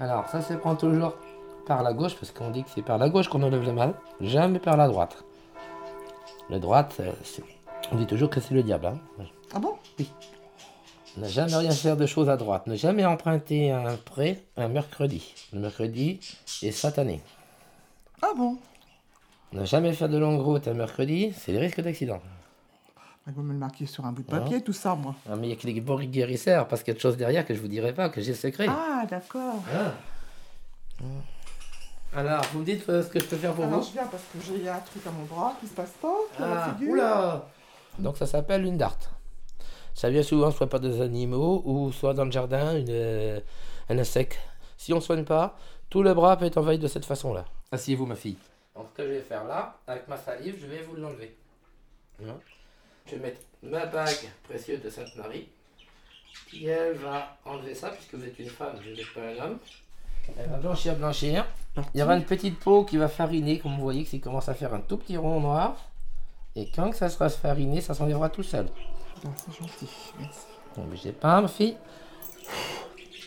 Alors, ça se prend toujours par la gauche, parce qu'on dit que c'est par la gauche qu'on enlève le mal, jamais par la droite. La droite, euh, on dit toujours que c'est le diable. hein. Ah bon? Ne jamais rien faire de choses à droite. Ne jamais emprunter un prêt un mercredi. Le mercredi est satané. Ah bon? Ne jamais faire de longue route un mercredi, c'est le risque d'accident. Va me le marquer sur un bout de papier, tout ça, moi. Ah, mais il y a que les bons guérisseurs, parce qu'il y a de choses derrière que je vous dirai pas, que j'ai secret. Ah, d'accord. Ah. Alors, vous me dites euh, ce que je peux faire pour Alors, vous je viens parce que j'ai un truc à mon bras qui se passe pas, Ah, oula Donc ça s'appelle une darte. Ça vient souvent soit par des animaux ou soit dans le jardin, une, euh, un insecte. Si on ne soigne pas, tout le bras peut être envahi de cette façon-là. Asseyez-vous ma fille. Donc ce que je vais faire là, avec ma salive, je vais vous l'enlever. Hein? Je vais mettre ma bague précieuse de Sainte Marie, qui elle va enlever ça, puisque vous êtes une femme, je n'êtes pas un homme. Elle va blanchir, blanchir. Il y aura une petite peau qui va fariner, comme vous voyez, qui commence à faire un tout petit rond noir. Et quand ça sera fariné, ça s'enlèvera tout seul. Ah, c'est gentil, merci. Ne bougez pas, ma fille.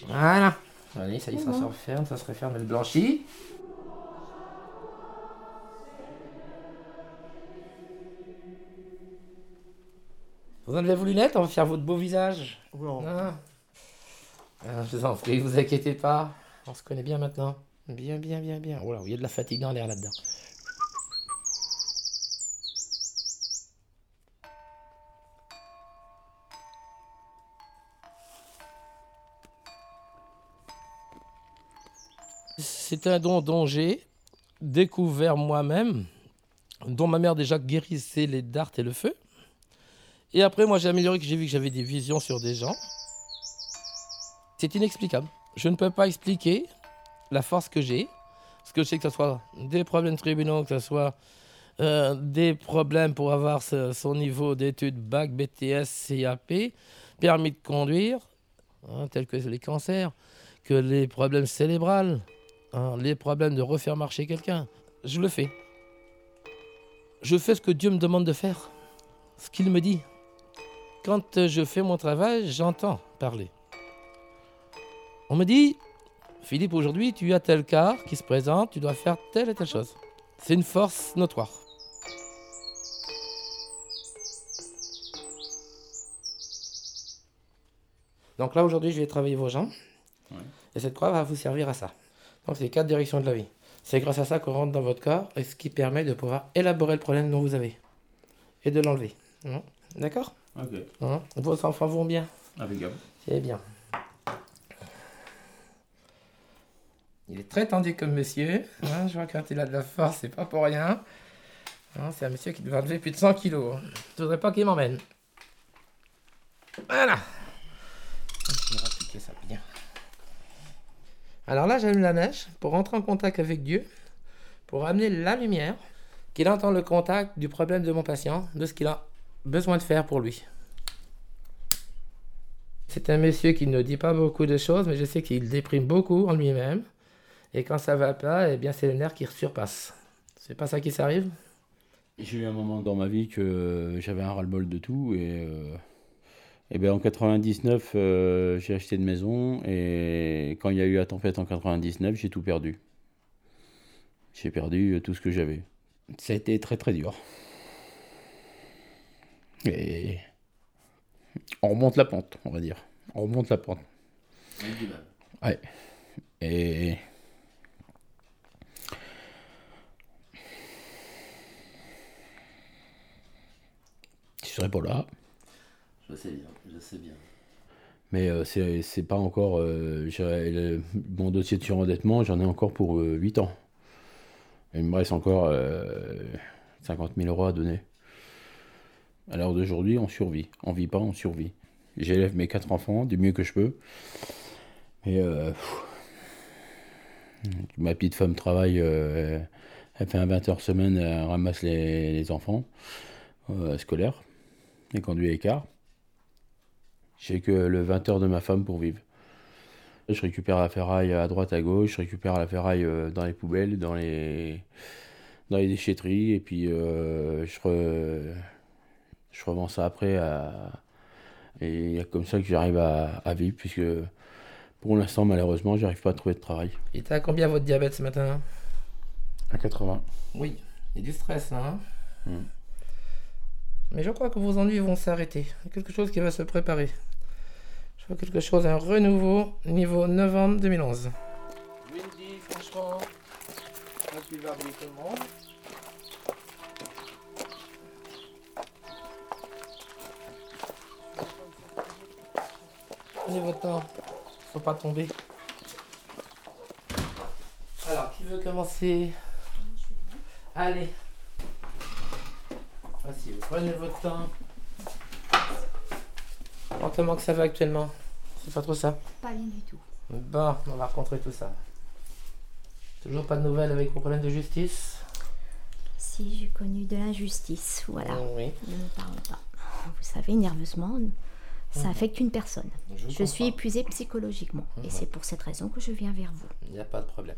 Voilà. Allez, ça y est, ça se referme, ça se referme, elle blanchit. Vous enlevez vos lunettes, on va faire votre beau visage. Wow. Ah. Ah, je vous en prie, vous inquiétez pas. On se connaît bien maintenant. Bien, bien, bien, bien. Oh là, il y a de la fatigue dans l'air là-dedans. C'est un don dont j'ai découvert moi-même, dont ma mère déjà guérissait les dards et le feu. Et après, moi, j'ai amélioré que j'ai vu que j'avais des visions sur des gens. C'est inexplicable. Je ne peux pas expliquer la force que j'ai. Parce que je sais que ce soit des problèmes tribunaux, que ce soit euh, des problèmes pour avoir ce- son niveau d'études bac, BTS, CAP, permis de conduire, hein, tels que les cancers, que les problèmes cérébrales, hein, les problèmes de refaire marcher quelqu'un. Je le fais. Je fais ce que Dieu me demande de faire, ce qu'il me dit. Quand euh, je fais mon travail, j'entends parler. On me dit, Philippe, aujourd'hui, tu as tel cas qui se présente, tu dois faire telle et telle chose. C'est une force notoire. Donc là, aujourd'hui, je vais travailler vos jambes. Et cette croix va vous servir à ça. Donc, c'est les quatre directions de la vie. C'est grâce à ça qu'on rentre dans votre corps et ce qui permet de pouvoir élaborer le problème dont vous avez et de l'enlever. Hein? D'accord? Ok, Hein Vos enfants vont bien impeccable. c'est bien. Il est très tendu comme monsieur. hein, je vois quand il a de la force, c'est pas pour rien. Hein, c'est un monsieur qui doit enlever plus de 100 kilos. Je voudrais pas qu'il m'emmène. Voilà. Je vais appliquer ça bien. Alors là, j'allume la mèche pour rentrer en contact avec Dieu, pour amener la lumière, qu'il entende le contact du problème de mon patient, de ce qu'il a besoin de faire pour lui. C'est un monsieur qui ne dit pas beaucoup de choses, mais je sais qu'il déprime beaucoup en lui-même. Et quand ça va pas, eh bien c'est le nerf qui surpasse. C'est pas ça qui s'arrive? J'ai eu un moment dans ma vie que j'avais un ras-le-bol de tout et, euh, ben en 99 euh, j'ai acheté une maison et quand il y a eu la tempête en 99 j'ai tout perdu. J'ai perdu euh, tout ce que j'avais. Ça a été très très dur. Et on remonte la pente, on va dire. On remonte la pente. Ouais. Et je serais pas là. Je sais bien, je sais bien. Mais euh, c'est pas encore. euh, le- mon dossier de surendettement, j'en ai encore pour 8 ans. Il me reste encore euh, 50 000 euros à donner. À l'heure d'aujourd'hui, on survit. On vit pas, on survit. J'élève mes quatre enfants du mieux que je peux. Et euh, ma petite femme travaille, euh, elle fait un 20 heures semaine, elle ramasse les, enfants euh, scolaires, les conduit à écart. J'ai que le 20 heures de ma femme pour vivre. Je récupère la ferraille à droite, à gauche, je récupère la ferraille dans les poubelles, dans les, dans les déchetteries, et puis je, re- je revends ça après. à- Et il y a comme ça que j'arrive à, à vivre, puisque Pour l'instant, malheureusement, j'arrive pas à trouver de travail. Il était à combien votre diabète ce matin? À 80. Oui, il y a du stress là. Hein Hmm. Mais je crois que vos ennuis vont s'arrêter. Il y a quelque chose qui va se préparer. Je vois quelque chose, un renouveau niveau novembre 2011. Windy, franchement, tu vas tout le monde. Prenez votre temps, faut pas tomber. Alors, qui veut commencer? Allez. Voici, vous prenez votre temps. Comment que ça va actuellement C'est pas trop ça? Pas rien du tout. Bon, on va rencontrer tout ça. Toujours pas de nouvelles avec vos problèmes de justice? Si j'ai connu de l'injustice, voilà. Oui. Ne me parle pas. Vous savez, nerveusement, ça affecte une personne. Je Je suis épuisée psychologiquement. Et c'est pour cette raison que je viens vers vous. Il n'y a pas de problème.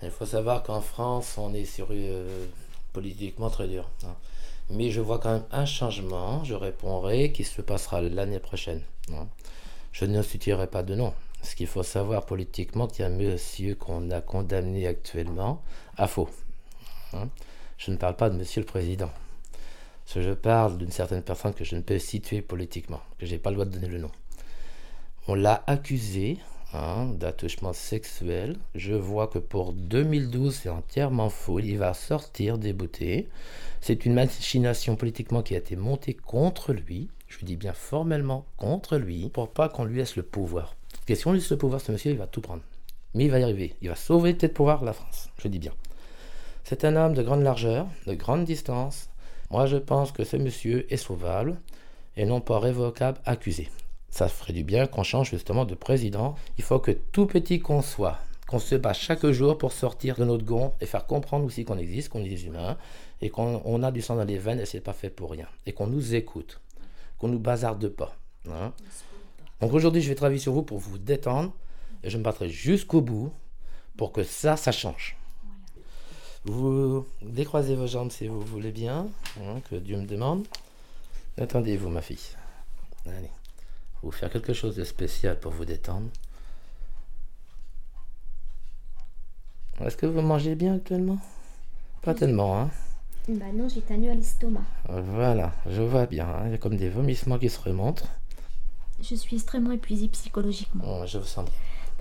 Mais il faut savoir qu'en France, on est sur euh, politiquement très dur. hein. Mais je vois quand même un changement, je répondrai, qui se passera l'année prochaine. hein. Je ne citerai pas de nom. Ce qu'il faut savoir politiquement, qu'il y a un monsieur qu'on a condamné actuellement à faux. hein. Je ne parle pas de monsieur le président. Je parle d'une certaine personne que je ne peux situer politiquement, que je n'ai pas le droit de donner le nom. On l'a accusé hein, d'attouchement sexuel. Je vois que pour 2012, c'est entièrement faux. Il va sortir débouté. C'est une machination politiquement qui a été montée contre lui. Je dis bien formellement contre lui, pour pas qu'on lui laisse le pouvoir. Parce que si on lui laisse le pouvoir, ce monsieur, il va tout prendre. Mais il va y arriver. Il va sauver peut-être pouvoir la France. Je dis bien. C'est un homme de grande largeur, de grande distance. Moi, je pense que ce monsieur est sauvable et non pas révocable, accusé. Ça ferait du bien qu'on change justement de président. Il faut que tout petit qu'on soit, qu'on se bat chaque jour pour sortir de notre gond et faire comprendre aussi qu'on existe, qu'on est des humains et qu'on on a du sang dans les veines et c'est pas fait pour rien. Et qu'on nous écoute, qu'on nous bazarde pas. hein. Donc aujourd'hui, je vais travailler sur vous pour vous détendre et je me battrai jusqu'au bout pour que ça, ça change. Vous décroisez vos jambes si vous voulez bien, hein, que Dieu me demande. Attendez-vous, ma fille. Allez, vous faire quelque chose de spécial pour vous détendre. Est-ce que vous mangez bien actuellement? Pas tellement, hein Bah non, j'ai nœud à l'estomac. Voilà, je vois bien. hein, Il y a comme des vomissements qui se remontent. Je suis extrêmement épuisée psychologiquement. Bon, je vous sens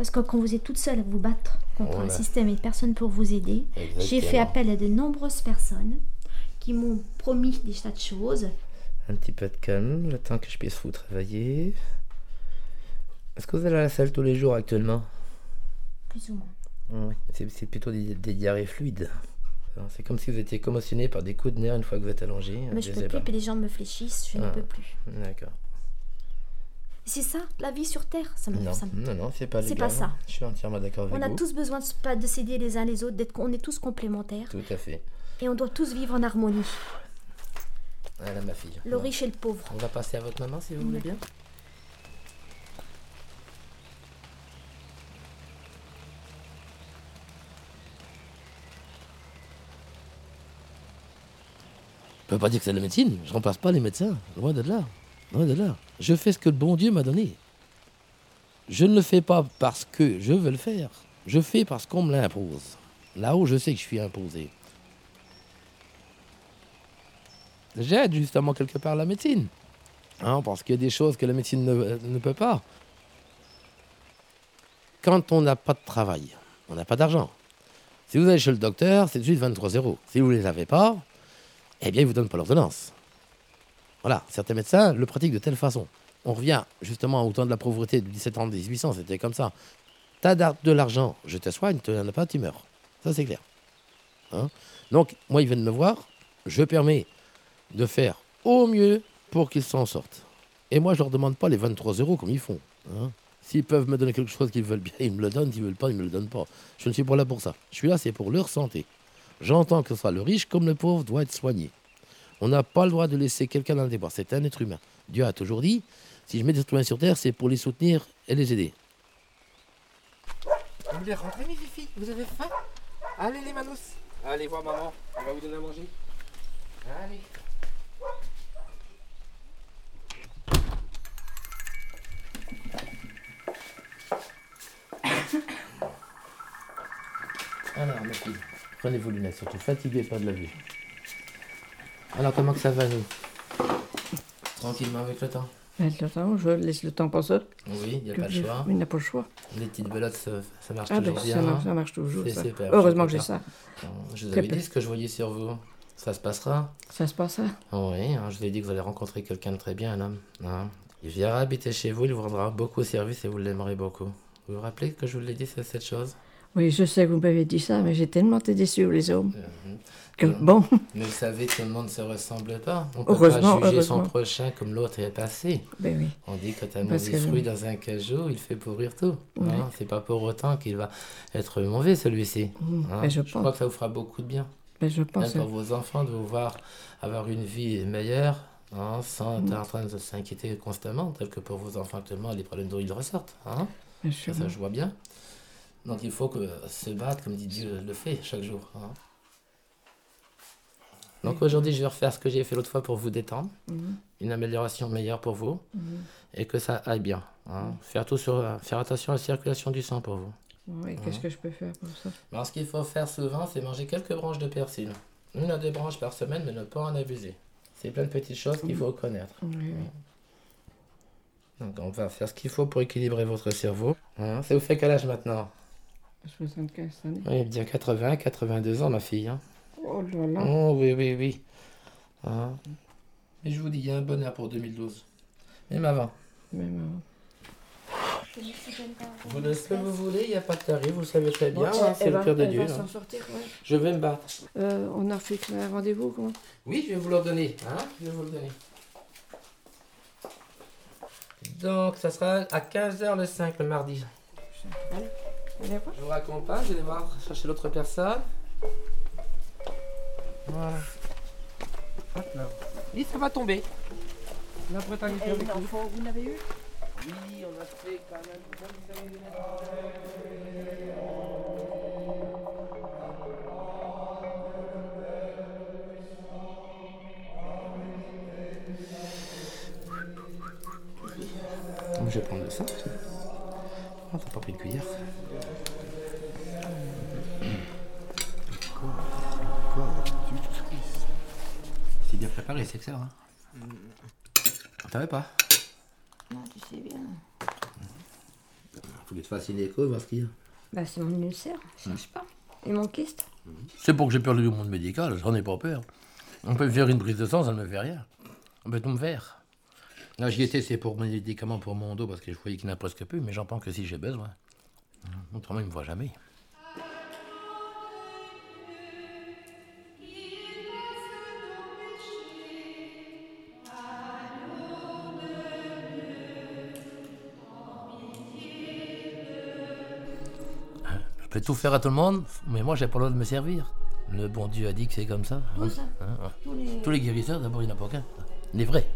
Parce que quand vous êtes toute seule à vous battre contre un système et personne pour vous aider, j'ai fait appel à de nombreuses personnes qui m'ont promis des tas de choses. Un petit peu de calme, le temps que je puisse vous travailler. Est-ce que vous allez à la salle tous les jours actuellement? Plus ou moins. Oui, c'est plutôt des, des diarrhées fluides. C'est comme si vous étiez commotionné par des coups de nerfs une fois que vous êtes allongé. Mais je je peux plus, puis les jambes me fléchissent, je ne Ah. peux plus. D'accord. C'est ça, la vie sur Terre. Ça me, Non, ça me- non, non, c'est pas C'est pas ça. Je suis entièrement d'accord avec On a vous. tous besoin de, de s'aider les uns les autres, d'être, on est tous complémentaires Tout à fait. et on doit tous vivre en harmonie, Voilà ma fille. le riche et le pauvre. On va passer à votre maman si vous voulez bien. Je peux pas dire que c'est la médecine. Je remplace pas les médecins. Loin de là. De là. Je fais ce que le bon Dieu m'a donné. Je ne le fais pas parce que je veux le faire. Je fais parce qu'on me l'impose. Là-haut, je sais que je suis imposé. J'aide justement quelque part la médecine. Hein, parce qu'il y a des choses que la médecine ne, peut pas. Quand on n'a pas de travail, on n'a pas d'argent. Si vous allez chez le docteur, c'est de suite 23 euros. Si vous ne les avez pas, eh bien, ils ne vous donnent pas l'ordonnance. Voilà, certains médecins le pratiquent de telle façon. On revient justement au temps de la pauvreté de 17 ans, 1800, c'était comme ça. T'as de l'argent, je te soigne, tu n'en as pas, tu meurs. Ça, c'est clair. Hein? Donc, moi, ils viennent me voir, je permets de faire au mieux pour qu'ils s'en sortent. Et moi, je leur demande pas les 23 euros comme ils font. hein. S'ils peuvent me donner quelque chose qu'ils veulent bien, ils me le donnent. S'ils veulent pas, ils me le donnent pas. Je ne suis pas là pour ça. Je suis là, c'est pour leur santé. J'entends que ce soit le riche comme le pauvre doit être soigné. On n'a pas le droit de laisser quelqu'un dans le débat. C'est un être humain. Dieu a toujours dit si je mets des êtres humains sur terre, c'est pour les soutenir et les aider. Vous voulez rentrer, mes filles Vous avez faim? Allez, les manos Allez voir maman, on va vous donner à manger. Allez Alors, mes filles, prenez vos lunettes, surtout fatiguez pas de la vue. Alors, comment que ça va, nous Tranquillement avec le temps Ben, le temps, je laisse le temps passer. Oui, il n'y a que pas le choix. Il n'a pas le choix. Les petites belotes, ça, ça marche Ah, ben, toujours bien. ça, marche, ça marche toujours. Ça. super, Heureusement que j'ai ça. Je vous avais dit ce que je voyais sur vous. Ça se passera Ça se passe, hein Oui, hein, je vous ai dit que vous allez rencontrer quelqu'un de très bien, un homme. hein. Il viendra habiter chez vous, il vous rendra beaucoup service et vous l'aimerez beaucoup. Vous vous rappelez que je vous l'ai dit, c'est cette chose? Oui, je sais que vous m'avez dit ça, mais j'ai tellement été déçue, les hommes. Que, Mhm. bon, Mais vous savez, tout le monde ne se ressemble pas. On peut Heureusement, pas juger son prochain comme l'autre est passé. ben oui. On dit que un Parce mauvais que- fruit dans un cajou, il fait pourrir tout. Ouais. hein. C'est pas pour autant qu'il va être mauvais celui-ci. Hein. Ben, je crois que ça vous fera beaucoup de bien. Ben, je pense. Même pour vos enfants, de vous voir avoir une vie meilleure, hein, sans Mm. être en train de s'inquiéter constamment, tel que pour vos enfants actuellement, les problèmes d'eau, ils ressortent. Hein. Ben, Ça, sûrement. ça, je vois bien. Donc il faut que se battre, comme dit Dieu le fait chaque jour. hein. Donc aujourd'hui, je vais refaire ce que j'ai fait l'autre fois pour vous détendre, Mhm. une amélioration meilleure pour vous, Mhm. et que ça aille bien. hein. Faire, tout sur, faire attention à la circulation du sang pour vous. Oui, qu'est-ce que je peux faire pour ça? Alors, ce qu'il faut faire souvent, c'est manger quelques branches de persil. Une à deux branches par semaine, mais ne pas en abuser. C'est plein de petites choses qu'il faut connaître. Donc, on va faire ce qu'il faut pour équilibrer votre cerveau. Hein, ça vous fait quel âge maintenant? 75 années. Oui, bien 80, 82 ans, ma fille. hein. Oh là là. Oh, oui, oui, oui. Hein. Mais je vous dis, il y a un bonheur pour 2012. Même avant. Même avant. Vous faites ce que vous voulez, il n'y a pas de tarif, vous savez très bien. Bon, hein, c'est elle le cœur de elle Dieu. va hein. s'en sortir, ouais. Je vais me battre. Euh, on a fixé un rendez-vous, comment? Oui, je vais vous le donner. Hein je vais vous le donner. Donc, ça sera à 15h le 5 le mardi. Je vous raccompagne, je vais voir chercher l'autre personne. Voilà. Hop là. Oui, ça va tomber. La Bretagne est avec nous. vous n'avez eu Oui, on a fait quand même. Je vais prendre ça. Ah, t'as pas pris de cuillère. C'est bien préparé, c'est que ça. Hein On pas. Non, tu sais bien. Faut que tu fasses une écho, voir ce qu'il y a. Bah, c'est mon ulcère, je cherche pas. Et mon kyste C'est pour que j'ai peur du monde médical, j'en ai pas peur. On peut me faire une prise de sang, ça ne me fait rien. On peut tout me faire. Là, j'y étais, c'est pour mes médicaments pour mon dos, parce que je voyais qu'il n'y en a presque plus, mais j'en prends que si j'ai besoin. Autrement, il ne me voit jamais. Je peux tout faire à tout le monde, mais moi, j'ai pas le droit de me servir. Le bon Dieu a dit que c'est comme ça. Hein, ouais. Tous les... Tous les guérisseurs, d'abord, il n'y en a pas qu'un. Les vrais.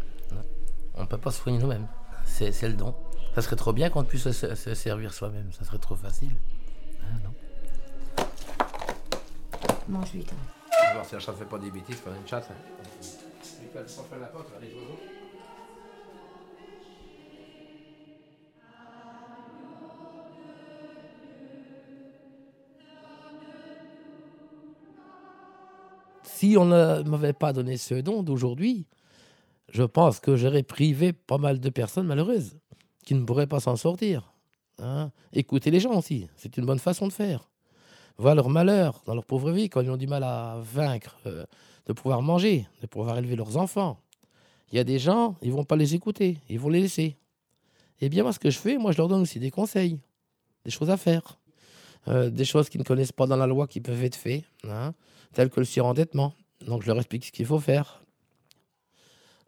On ne peut pas se soigner nous-mêmes. C'est le don. Ça serait trop bien qu'on puisse se, se servir soi-même. Ça serait trop facile. Hein, non Mange vite. hein. On va voir si la chatte ne fait pas des bêtises, a une chatte. Hein. Si on ne m'avait pas donné ce don d'aujourd'hui, je pense que j'aurais privé pas mal de personnes malheureuses qui ne pourraient pas s'en sortir. hein. Écouter les gens aussi, c'est une bonne façon de faire. Voir leur malheur dans leur pauvre vie, quand ils ont du mal à vaincre, euh, de pouvoir manger, de pouvoir élever leurs enfants. Il y a des gens, ils vont pas les écouter, ils vont les laisser. Eh bien, moi, ce que je fais, moi, je leur donne aussi des conseils, des choses à faire, euh, des choses qu'ils ne connaissent pas dans la loi qui peuvent être faites, hein, telles que le surendettement. Donc, je leur explique ce qu'il faut faire.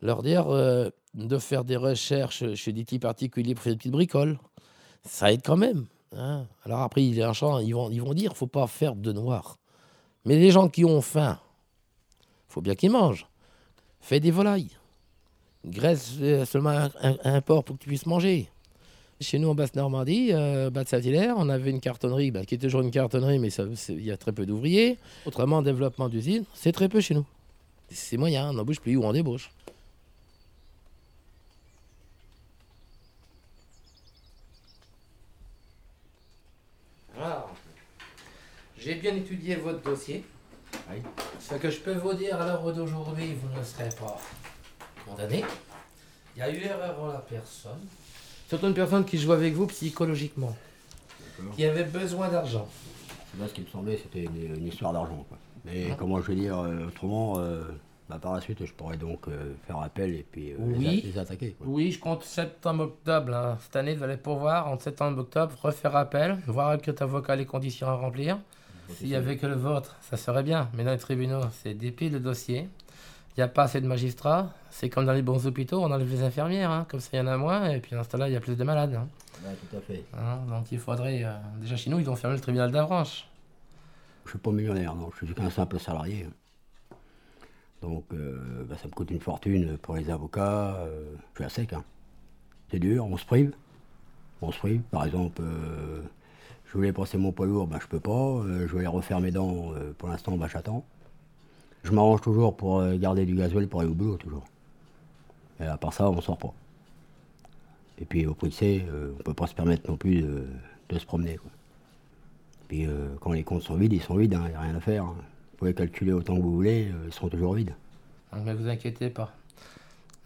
Leur dire euh, de faire des recherches chez des petits particuliers pour faire des petites bricoles. Ça aide quand même. hein. Alors, après, un champ, ils vont, ils vont dire faut pas faire de noir. Mais les gens qui ont faim, faut bien qu'ils mangent. Fais des volailles. Graisse euh, seulement un, porc pour que tu puisses manger. Chez nous en Basse-Normandie, euh, bas de Saint-Hilaire, on avait une cartonnerie, bah, qui est toujours une cartonnerie, mais il y a très peu d'ouvriers. Autrement, développement d'usine, c'est très peu chez nous. C'est moyen, on n'embauche plus ou on débauche. Votre dossier. Oui. Ce que je peux vous dire à l'heure d'aujourd'hui, vous ne serez pas condamné. Il y a eu erreur en la personne. Surtout une personne qui joue avec vous psychologiquement. Qui avait besoin d'argent. Là, ce qui me semblait, c'était une, une histoire d'argent. quoi. Mais Ah. comment je vais dire euh, autrement, euh, bah, par la suite, je pourrais donc euh, faire appel et puis euh, les, Oui. a- les attaquer. quoi. Oui, je compte septembre-octobre. hein. Cette année, vous allez pouvoir, en septembre-octobre, refaire appel, voir avec votre avocat les conditions à remplir. S'il y avait que le vôtre, ça serait bien. Mais dans les tribunaux, c'est des piles de dossiers. Il n'y a pas assez de magistrats. C'est comme dans les bons hôpitaux, on enlève les infirmières. hein. Comme ça, il y en a moins. Et puis, dans ce temps-là, il y a plus de malades. hein. Ouais, tout à fait. Hein, Donc, il faudrait. euh, Déjà, chez nous, ils ont fermé le tribunal d'Avranches. Je suis pas millionnaire, non. Je suis qu'un simple salarié. Donc, euh, bah, ça me coûte une fortune pour les avocats. euh, je suis à sec. hein. C'est dur, on se prive. On se prive. Par exemple, euh, je voulais passer mon poids lourd, bah, je peux pas. Euh, je voulais refaire mes dents, euh, pour l'instant, bah, j'attends. Je m'arrange toujours pour euh, garder du gasoil pour aller au boulot, toujours. Et à part ça, on sort pas. Et puis, au prix que c'est, euh, on peut pas se permettre non plus de, de se promener. quoi. Puis euh, quand les comptes sont vides, ils sont vides, il n'y a rien à faire. hein. Vous pouvez calculer autant que vous voulez, euh, ils seront toujours vides. Ne vous inquiétez pas.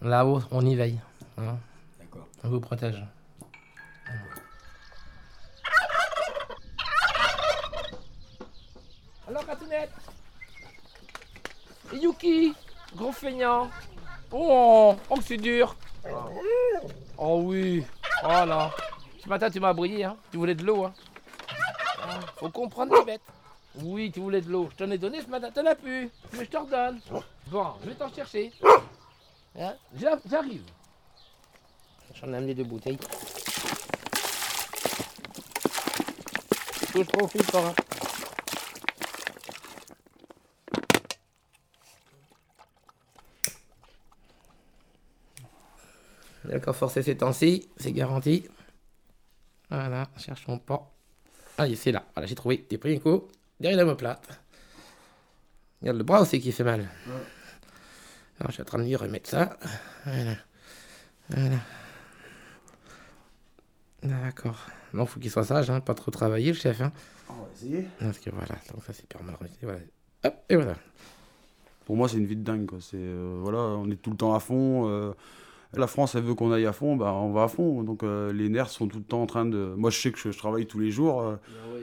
Là-haut, on y veille. hein. D'accord. On vous protège. Alors, Catinette Et Yuki Gros feignant. Oh, oh c'est dur. Oh oui. Oh là. Ce matin, tu m'as brillé, hein. Tu voulais de l'eau, hein. Faut comprendre les bêtes. Oui, tu voulais de l'eau. Je t'en ai donné ce matin, t'en as plus. Mais je te redonne. Bon, je vais t'en chercher. Hein. J'a- J'arrive. J'en ai amené deux bouteilles. Touche trop au fil, Cora. D'accord, forcé ces temps-ci, c'est garanti. Voilà, cherchons pas. Allez, c'est là. Voilà, j'ai trouvé. J'ai pris un coup. Derrière l'omoplate. Regarde le bras aussi qui fait mal. Alors, je suis en train de lui remettre ça. Voilà. Voilà. D'accord. Non, faut qu'il soit sage, hein, pas trop travailler, le chef. Hein. On va essayer. Parce que voilà, donc ça c'est hyper mal. Voilà. Hop, et voilà. Pour moi, c'est une vie de dingue. Quoi. C'est, euh, voilà, on est tout le temps à fond. euh, la France, elle veut qu'on aille à fond, bah, on va à fond. Donc euh, les nerfs sont tout le temps en train de. Moi, je sais que je, je travaille tous les jours. euh,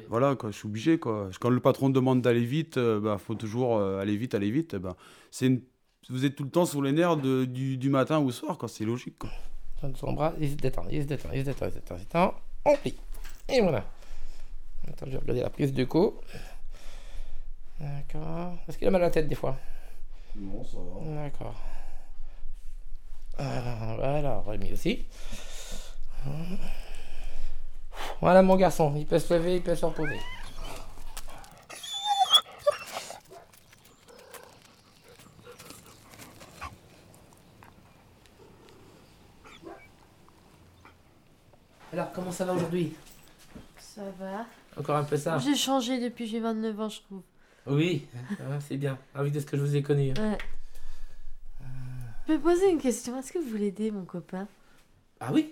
voilà, quoi, je suis obligé. Quoi. Quand le patron demande d'aller vite, il bah, faut toujours euh, aller vite, aller vite. bah, c'est une- Vous êtes tout le temps sur les nerfs de- du, du matin au soir. C'est logique. Quoi. Son bras, il se détend, il se détend, il se détend, il se détend, il se détend. On plie. Et voilà. Attends, je vais regarder la prise de coup. D'accord. Est-ce qu'il a mal à la tête des fois? Non, ça va. D'accord. Voilà, voilà, remis aussi. Voilà mon garçon, il peut se lever, il peut se reposer. Alors, comment ça va aujourd'hui? Ça va. Encore un peu ça? J'ai changé depuis que j'ai 29 ans, je trouve. Oui, hein, c'est bien. Oui, de ce que je vous ai connu. Ouais. Je peux poser une question. Est-ce que vous l'aider, mon copain? Ah oui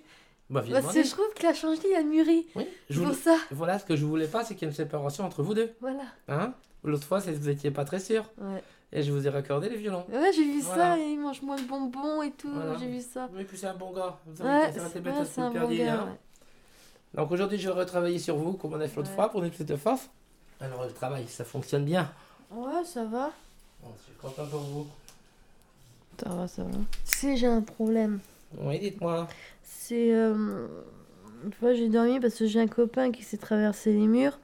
Bah, Parce que je trouve que la changé, il a mûri. Oui, je pour voulais- ça. Voilà, ce que je voulais pas, c'est qu'il y ait une séparation entre vous deux. Voilà. Hein? L'autre fois, c'est que vous étiez pas très sûr. Ouais. Et je vous ai raccordé les violons. Ouais, j'ai vu Voilà. ça. Et il mange moins de bonbons et tout. Voilà. J'ai vu ça. Oui, puis c'est un bon gars. Vous Ouais, c'est bête à un bon gars. hein. ouais. Donc aujourd'hui, je vais retravailler sur vous, comme on a fait l'autre Ouais. fois, pour plus de force. Alors, le travail, ça fonctionne bien. Ouais, ça va. Bon, je suis content pour vous. Ça va, ça va. Tu sais, j'ai un problème. Oui, dites-moi. C'est. euh, Une fois, j'ai dormi parce que j'ai un copain qui s'est traversé les murs.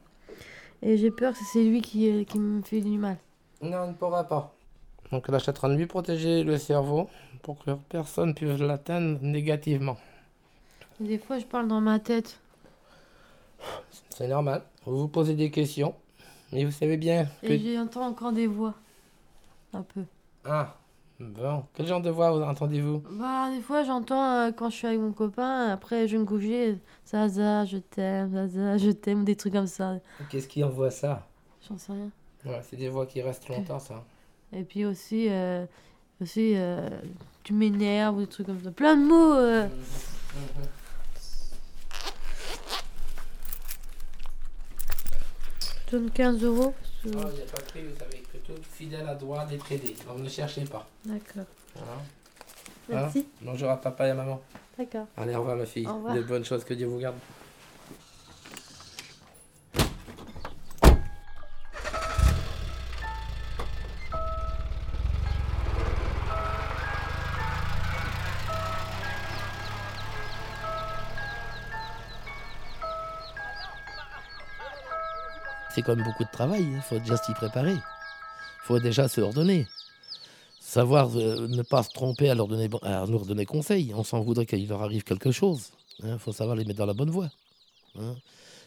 Et j'ai peur que c'est lui qui, euh, qui me fait du mal. Non, on ne pourra pas. Donc là, je suis en train de lui protéger le cerveau pour que personne puisse l'atteindre négativement. Des fois, je parle dans ma tête. C'est normal. Vous vous posez des questions. Mais vous savez bien que... Et j'entends encore des voix. Un peu. Ah, bon. Quel genre de voix vous entendez-vous? Bah, des fois, j'entends euh, quand je suis avec mon copain, après, je vais me coucher, Zaza, je t'aime, Zaza, je t'aime, des trucs comme ça. Qu'est-ce qui envoie ça? J'en sais rien. Ouais, c'est des voix qui restent longtemps, ça. Et puis aussi, euh, aussi euh, tu m'énerves, des trucs comme ça. Plein de mots. euh. Je donne 15 euros. Il n'y a pas de prix, vous savez que tout fidèle à droit d'être aidé. Donc ne cherchez pas. D'accord. Voilà. Merci. Bonjour à papa et à maman. D'accord. Allez, au revoir ma fille. Au revoir. De bonnes choses, que Dieu vous garde. C'est quand même beaucoup de travail, il faut déjà s'y préparer. Il faut déjà se ordonner. Savoir euh, ne pas se tromper à leur donner, à conseil. On s'en voudrait qu'il leur arrive quelque chose. Il faut savoir les mettre dans la bonne voie. hein.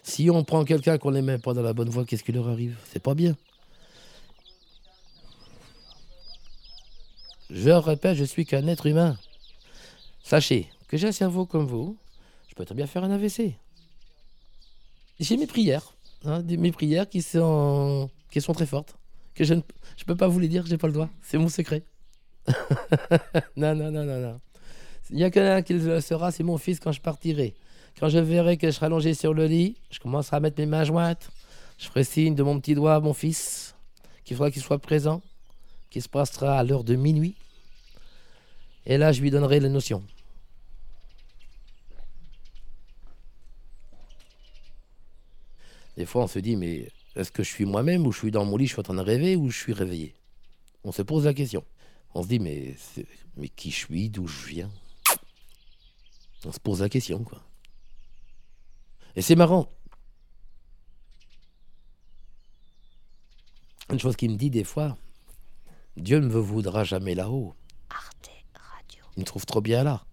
Si on prend quelqu'un qu'on ne les met pas dans la bonne voie, qu'est-ce qui leur arrive? C'est pas bien. Je répète, je suis qu'un être humain. Sachez que j'ai un cerveau comme vous. Je peux très bien faire un AVC. J'ai mes prières. Hein, mes prières qui sont, qui sont très fortes. Que je ne je peux pas vous les dire, j'ai pas le droit. C'est mon secret. non, non, non, non, non. Il n'y a qu'un qui le sera, c'est mon fils quand je partirai. Quand je verrai que je serai allongé sur le lit, je commencerai à mettre mes mains jointes. Je ferai signe de mon petit doigt à mon fils, qu'il faudra qu'il soit présent, qui se passera à l'heure de minuit. Et là, je lui donnerai les notions. Des fois, on se dit, mais est-ce que je suis moi-même ou je suis dans mon lit, je suis en train de rêver ou je suis réveillé? On se pose la question. On se dit, mais, mais qui je suis, d'où je viens? On se pose la question, quoi. Et c'est marrant. Une chose qui me dit des fois, Dieu ne me voudra jamais là-haut. Arte Radio. Il me trouve trop bien là.